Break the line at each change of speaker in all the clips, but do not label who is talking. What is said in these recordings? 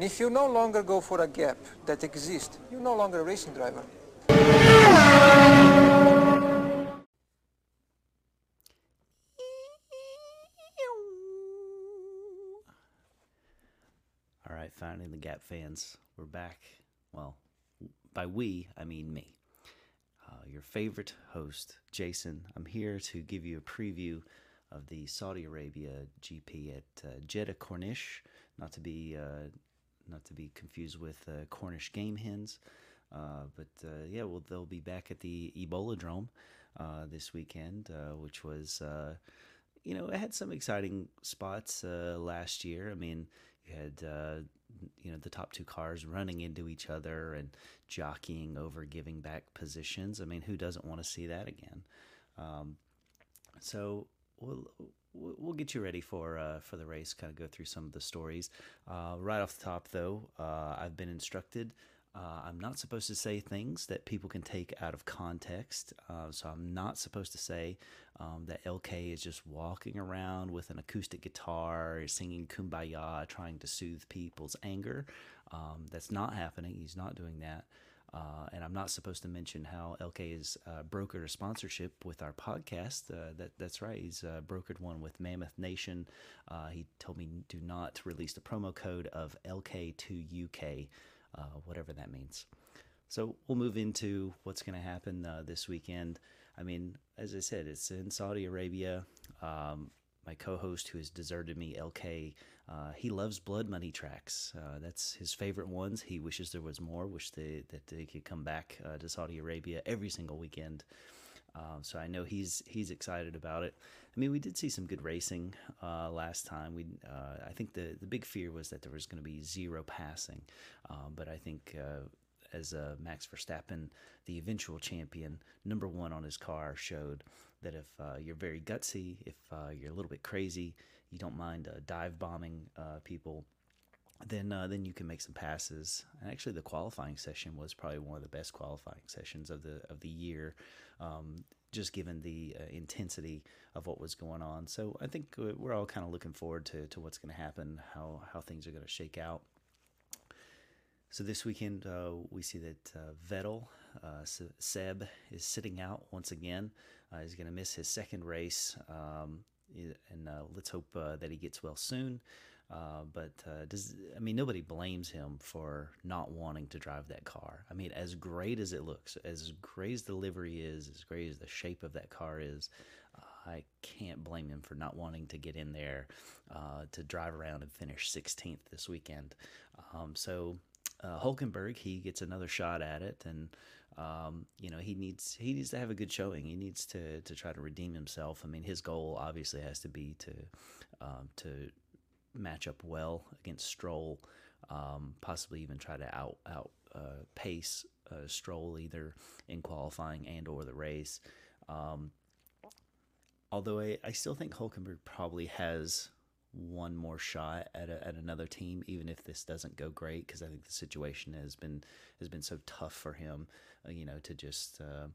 And if you no longer go for a gap that exists, you're no longer a racing driver.
All right, Finding the Gap fans, we're back. Well, by we, I mean me. Uh, your favorite host, Jason. I'm here to give you a preview of the Saudi Arabia GP at uh, Jeddah Corniche, not to be uh, not to be confused with uh, Cornish game hens. Uh, but uh, yeah, well, they'll be back at the Ebola Drome uh, this weekend, uh, which was, uh, you know, it had some exciting spots uh, last year. I mean, you had, you know, the top two cars running into each other and jockeying over giving back positions. I mean, who doesn't want to see that again? Um, so we'll we'll get you ready for uh, for the race. Kind of go through some of the stories. Uh, right off the top, though, uh, I've been instructed. Uh, I'm not supposed to say things that people can take out of context. Uh, so I'm not supposed to say um, that LK is just walking around with an acoustic guitar, singing "Kumbaya," trying to soothe people's anger. Um, that's not happening. He's not doing that. Uh, and I'm not supposed to mention how LK has uh, brokered a sponsorship with our podcast. Uh, that that's right. He's uh, brokered one with Mammoth Nation. Uh, he told me do not release the promo code of LK2UK, uh, whatever that means. So we'll move into what's going to happen this weekend. I mean, as I said, it's in Saudi Arabia. Um, my co-host who has deserted me, LK, uh, he loves Blood Money tracks. Uh, that's his favorite ones. He wishes there was more. Wish they, that they could come back uh, to Saudi Arabia every single weekend. Um, so I know he's he's excited about it. I mean, we did see some good racing uh, last time. We uh, I think the the big fear was that there was going to be zero passing, um, but I think uh, as uh, Max Verstappen, the eventual champion, number one on his car, showed that if uh, you're very gutsy, if uh, you're a little bit crazy, you don't mind uh, dive bombing uh, people, then uh, then you can make some passes. And actually, the qualifying session was probably one of the best qualifying sessions of the of the year, um, just given the uh, intensity of what was going on. So I think we're all kind of looking forward to to what's going to happen, how how things are going to shake out. So this weekend, uh, we see that uh, Vettel, uh, Seb, is sitting out once again. Uh, he's going to miss his second race, um, and uh, let's hope uh, that he gets well soon. Uh, but uh, does I mean nobody blames him for not wanting to drive that car. I mean, as great as it looks, as great as the livery is, as great as the shape of that car is, I can't blame him for not wanting to get in there uh, to drive around and finish 16th this weekend. Um, so uh, Hulkenberg, he gets another shot at it, and um, you know he needs he needs to have a good showing. He needs to to try to redeem himself. I mean, his goal obviously has to be to um, to match up well against Stroll, um, possibly even try to out out uh, pace uh, Stroll either in qualifying and or the race. Um, although I, I still think Hulkenberg probably has one more shot at, a, at another team, even if this doesn't go great, because I think the situation has been has been so tough for him, uh, you know, to just uh,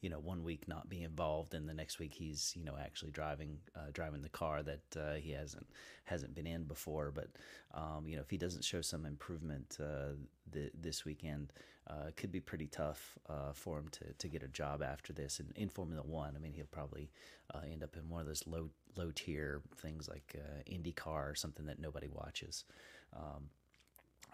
you know one week not be involved, and the next week he's you know actually driving uh, driving the car that uh, he hasn't hasn't been in before. But um, you know if he doesn't show some improvement uh, th- this weekend, uh, it could be pretty tough uh, for him to, to get a job after this. And in Formula One, I mean he'll probably uh, end up in one of those low low tier things like uh, IndyCar or something that nobody watches. Um,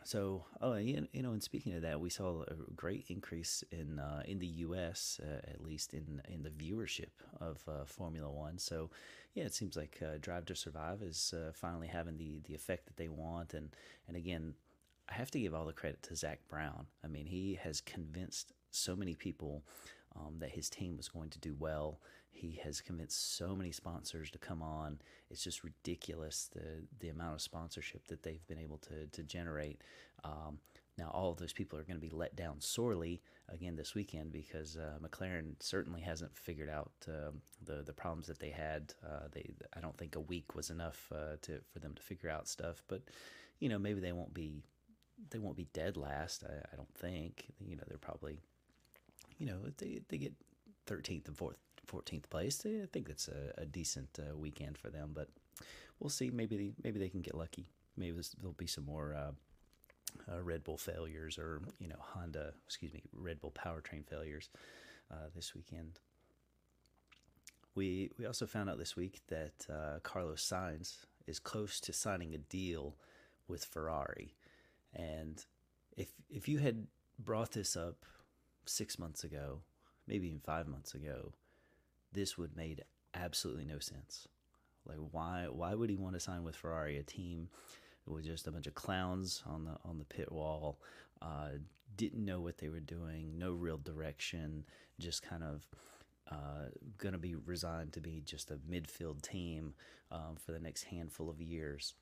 so, oh, you you know, and speaking of that, we saw a great increase in uh, in the U.S. Uh, at least in in the viewership of uh, Formula One. So, yeah, it seems like uh, Drive to Survive is uh, finally having the the effect that they want. And and again, I have to give all the credit to Zak Brown. I mean, he has convinced so many people um, that his team was going to do well. He has convinced so many sponsors to come on. It's just ridiculous the the amount of sponsorship that they've been able to to generate. Um, now, all of those people are going to be let down sorely again this weekend because uh, McLaren certainly hasn't figured out um the the problems that they had. Uh, they I don't think a week was enough uh, to for them to figure out stuff. But you know maybe they won't be they won't be dead last. I, I don't think. You know they're probably you know they they get 13th and 4th 14th place. I think that's a, a decent uh, weekend for them, but we'll see. Maybe they, maybe they can get lucky. Maybe there'll be some more uh, uh, Red Bull failures or you know Honda, excuse me, Red Bull powertrain failures uh, this weekend. We we also found out this week that uh, Carlos Sainz is close to signing a deal with Ferrari, and if if you had brought this up six months ago, maybe even five months ago, this would made absolutely no sense. Like why why would he want to sign with Ferrari, a team with just a bunch of clowns on the on the pit wall, uh, didn't know what they were doing, no real direction, just kind of uh, going to be resigned to be just a midfield team um, for the next handful of years.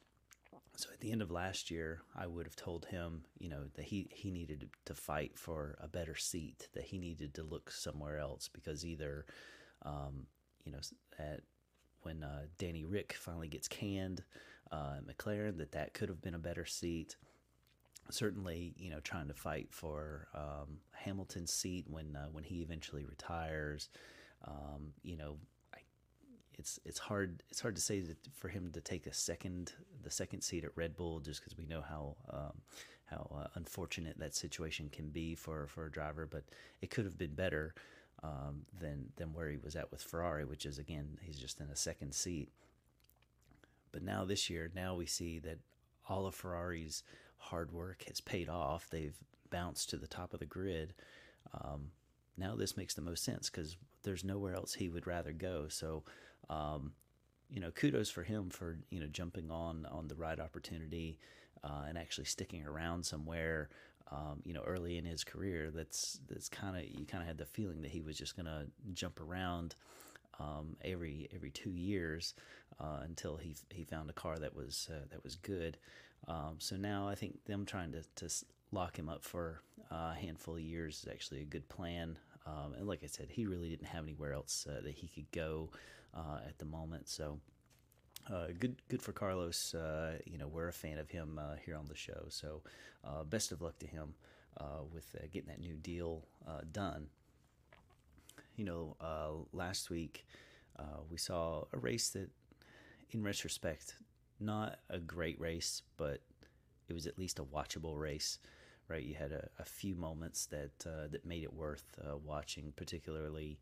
So at the end of last year, I would have told him, you know, that he, he needed to fight for a better seat, that he needed to look somewhere else because either, um, you know, at when uh, Danny Ric finally gets canned, uh, McLaren, that that could have been a better seat. Certainly, you know, trying to fight for um, Hamilton's seat when uh, when he eventually retires. Um, you know, I, it's it's hard it's hard to say that for him to take a second the second seat at Red Bull just because we know how um, how uh, unfortunate that situation can be for for a driver, but it could have been better um, than than where he was at with Ferrari, which is again he's just in a second seat. But now this year, now we see that all of Ferrari's hard work has paid off. They've bounced to the top of the grid. Um, now this makes the most sense because there's nowhere else he would rather go. So, um, you know, kudos for him for you know jumping on on the right opportunity uh, and actually sticking around somewhere. Um, you know, early in his career, that's that's kind of you kind of had the feeling that he was just gonna jump around um, every every two years uh, until he he found a car that was uh, that was good. Um, so now I think them trying to to lock him up for a handful of years is actually a good plan. Um, and like I said, he really didn't have anywhere else uh, that he could go uh, at the moment. So uh, good, good for Carlos. Uh, you know, we're a fan of him uh, here on the show. So uh, best of luck to him with getting that new deal done. You know, last week we saw a race that, in retrospect, not a great race, but it was at least a watchable race right? You had a, a few moments that uh, that made it worth uh, watching, particularly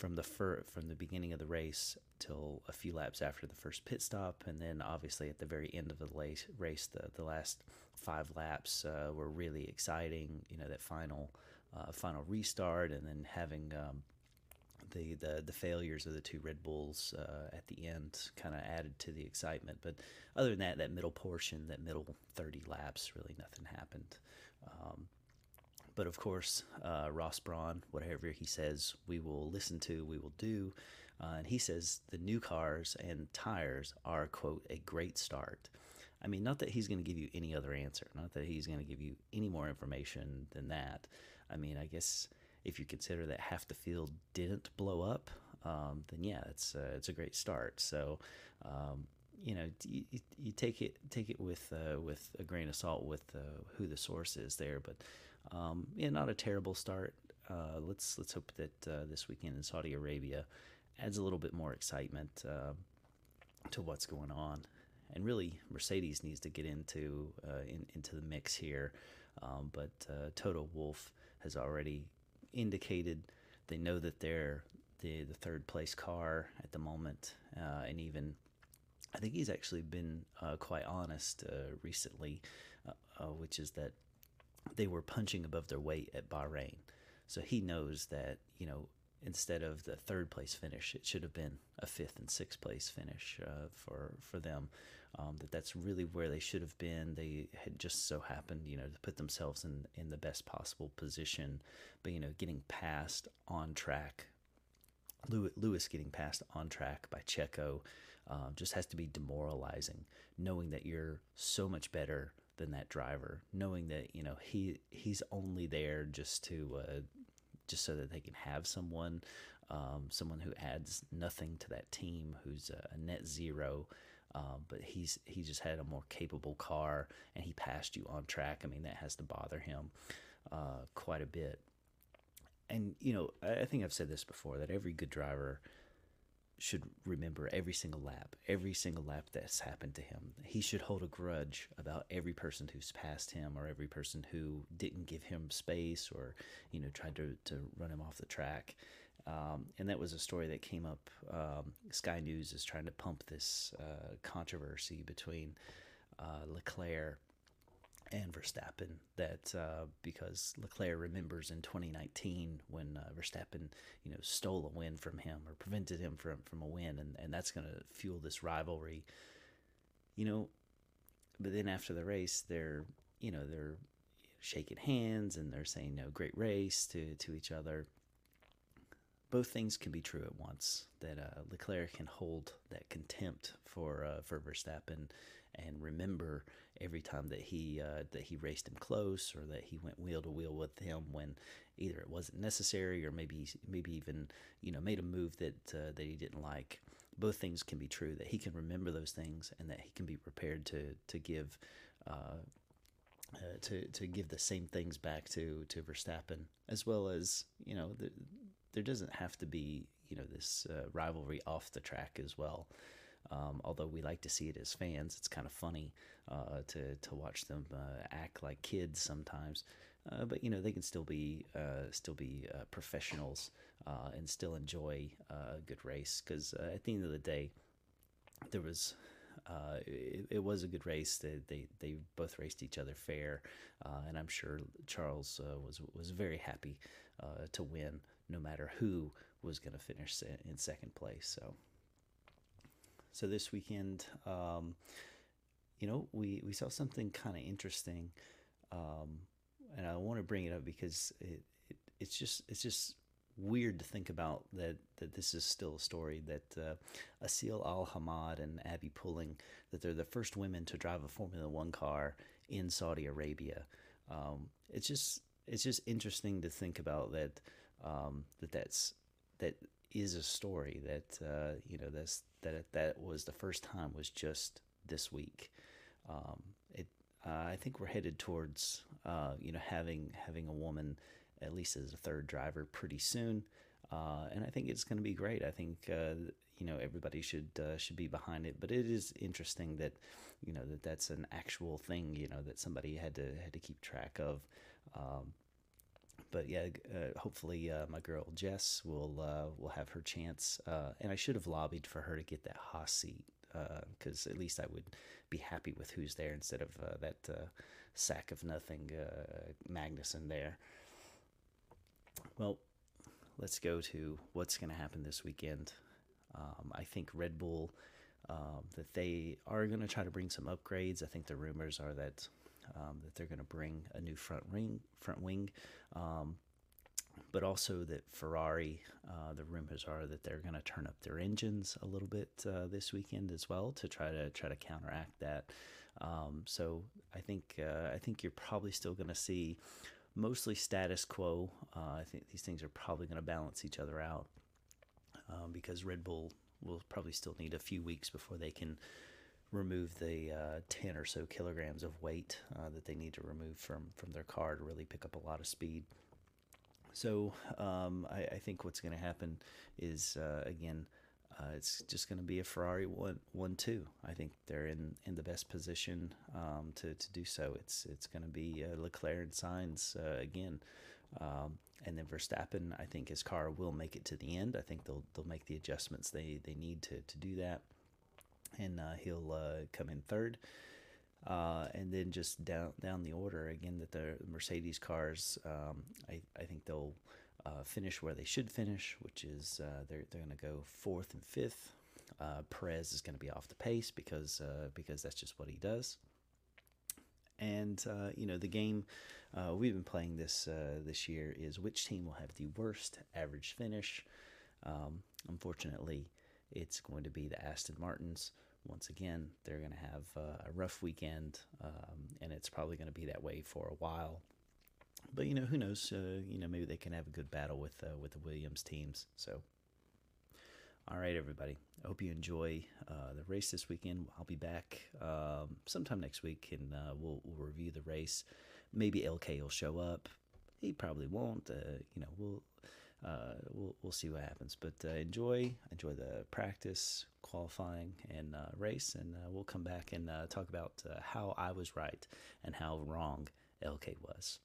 from the fir- from the beginning of the race till a few laps after the first pit stop, and then obviously at the very end of the race, race the the last five laps uh, were really exciting. You know that final uh, final restart, and then having um, the, the the failures of the two Red Bulls uh, at the end kind of added to the excitement. But other than that, that middle portion, that middle 30 laps, really nothing happened. Um, but of course, uh, Ross Brawn, whatever he says, we will listen to, we will do. Uh, and he says the new cars and tires are, quote, a great start. I mean, not that he's going to give you any other answer, not that he's going to give you any more information than that. I mean, I guess if you consider that half the field didn't blow up, um, then yeah, it's uh, it's a great start. So, um, you know, you, you, take it take it with uh, with a grain of salt with uh, who the source is there, but um, yeah, not a terrible start. Uh, let's let's hope that uh, this weekend in Saudi Arabia adds a little bit more excitement uh, to what's going on. And really, Mercedes needs to get into in, into the mix here. Um, but Toto Wolff has already indicated they know that they're the the third place car at the moment, uh, and even I think he's actually been uh, quite honest uh, recently, uh, uh, which is that they were punching above their weight at Bahrain, so he knows that you know instead of the third place finish, it should have been a fifth and sixth place finish uh, for for them. Um, that that's really where they should have been. They had just so happened, you know, to put themselves in in the best possible position. But you know, getting past on track, Lewis getting passed on track by Checo, um, just has to be demoralizing. Knowing that you're so much better than that driver, knowing that you know he he's only there just to uh, just so that they can have someone, um, someone who adds nothing to that team, who's a, net zero. Um, but he's he just had a more capable car and he passed you on track. I mean that has to bother him uh, quite a bit. And you know I, I think I've said this before that every good driver should remember every single lap, every single lap that's happened to him. He should hold a grudge about every person who's passed him or every person who didn't give him space or, you know, tried to, to run him off the track. Um, and that was a story that came up. Um, Sky News is trying to pump this uh, controversy between uh, Leclerc and Verstappen that uh, because Leclerc remembers in 2019 when uh, Verstappen you know stole a win from him or prevented him from from a win and, and that's going to fuel this rivalry. You know but then after the race they're you know they're shaking hands and they're saying no great race to to each other. Both things can be true at once that uh, Leclerc can hold that contempt for uh, for Verstappen and remember every time that he uh, that he raced him close or that he went wheel to wheel with him when either it wasn't necessary or maybe maybe even you know made a move that uh, that he didn't like. Both things can be true. That he can remember those things and that he can be prepared to to give. Uh, uh, to to give the same things back to to Verstappen, as well as you know, the, there doesn't have to be you know this uh, rivalry off the track as well. Um, although we like to see it as fans, it's kind of funny uh, to to watch them uh, act like kids sometimes. Uh, but you know they can still be uh, still be uh, professionals uh, and still enjoy a good race because at the end of the day, there was it, it, was a good race. They, they they both raced each other fair, and I'm sure Charles was was very happy to win, no matter who was going to finish in second place. So. So this weekend, um, you know, we, we saw something kind of interesting, um, and I want to bring it up because it, it it's just it's just weird to think about that that this is still a story that uh, Aseel Al Hamad and Abbi Pulling that they're the first women to drive a Formula One car in Saudi Arabia. Um, it's just it's just interesting to think about that um, that that's that is a story that uh, you know that's that that was the first time was just this week. Um, it uh, I think we're headed towards uh, you know having having a woman at least as a third driver pretty soon, uh, and I think it's going to be great. I think uh, you know everybody should uh, should be behind it. But it is interesting that you know that that's an actual thing. You know that somebody had to had to keep track of. Um, but yeah, uh, hopefully uh, my girl Jess will uh, will have her chance. Uh, and I should have lobbied for her to get that Haas seat because uh, at least I would be happy with who's there instead of uh, that sack of nothing Magnussen there. Well, let's go to what's going to happen this weekend. Um, I think Red Bull. Um, that they are going to try to bring some upgrades. I think the rumors are that um, that they're going to bring a new front wing, front wing, um, but also that Ferrari. Uh, the rumors are that they're going to turn up their engines a little bit uh, this weekend as well to try to try to counteract that. Um, so I think uh, I think you're probably still going to see mostly status quo. Uh, I think these things are probably going to balance each other out um, because Red Bull will probably still need a few weeks before they can remove the uh, 10 or so kilograms of weight uh, that they need to remove from, from their car to really pick up a lot of speed. So um, I, I, think what's going to happen is, uh, again, uh, it's just going to be a Ferrari 1 1 2. I think they're in, in the best position um, to, to do so. It's it's going to be uh, Leclerc and Sainz uh, again. Um, and then Verstappen, I think his car will make it to the end. I think they'll they'll make the adjustments they, they need to, to do that and uh, he'll uh, come in third. Uh, and then just down down the order again that the Mercedes cars, um, I, I think they'll uh, finish where they should finish, which is uh, they're they're going to go fourth and fifth. Uh, Perez is going to be off the pace because because that's just what he does. And you know the game we've been playing this this year is which team will have the worst average finish. Um, unfortunately, it's going to be the Aston Martins. Once again, they're going to have uh, a rough weekend, um, and it's probably going to be that way for a while. But you know, who knows? Uh, you know, maybe they can have a good battle with uh, with the Williams teams. So, all right, everybody. I hope you enjoy uh, the race this weekend. I'll be back um, sometime next week, and uh, we'll, we'll review the race. Maybe LK will show up. He probably won't. Uh, you know, we'll uh, we'll we'll see what happens. But uh, enjoy enjoy the practice, qualifying, and uh, race, and uh, we'll come back and uh, talk about uh, how I was right and how wrong LK was.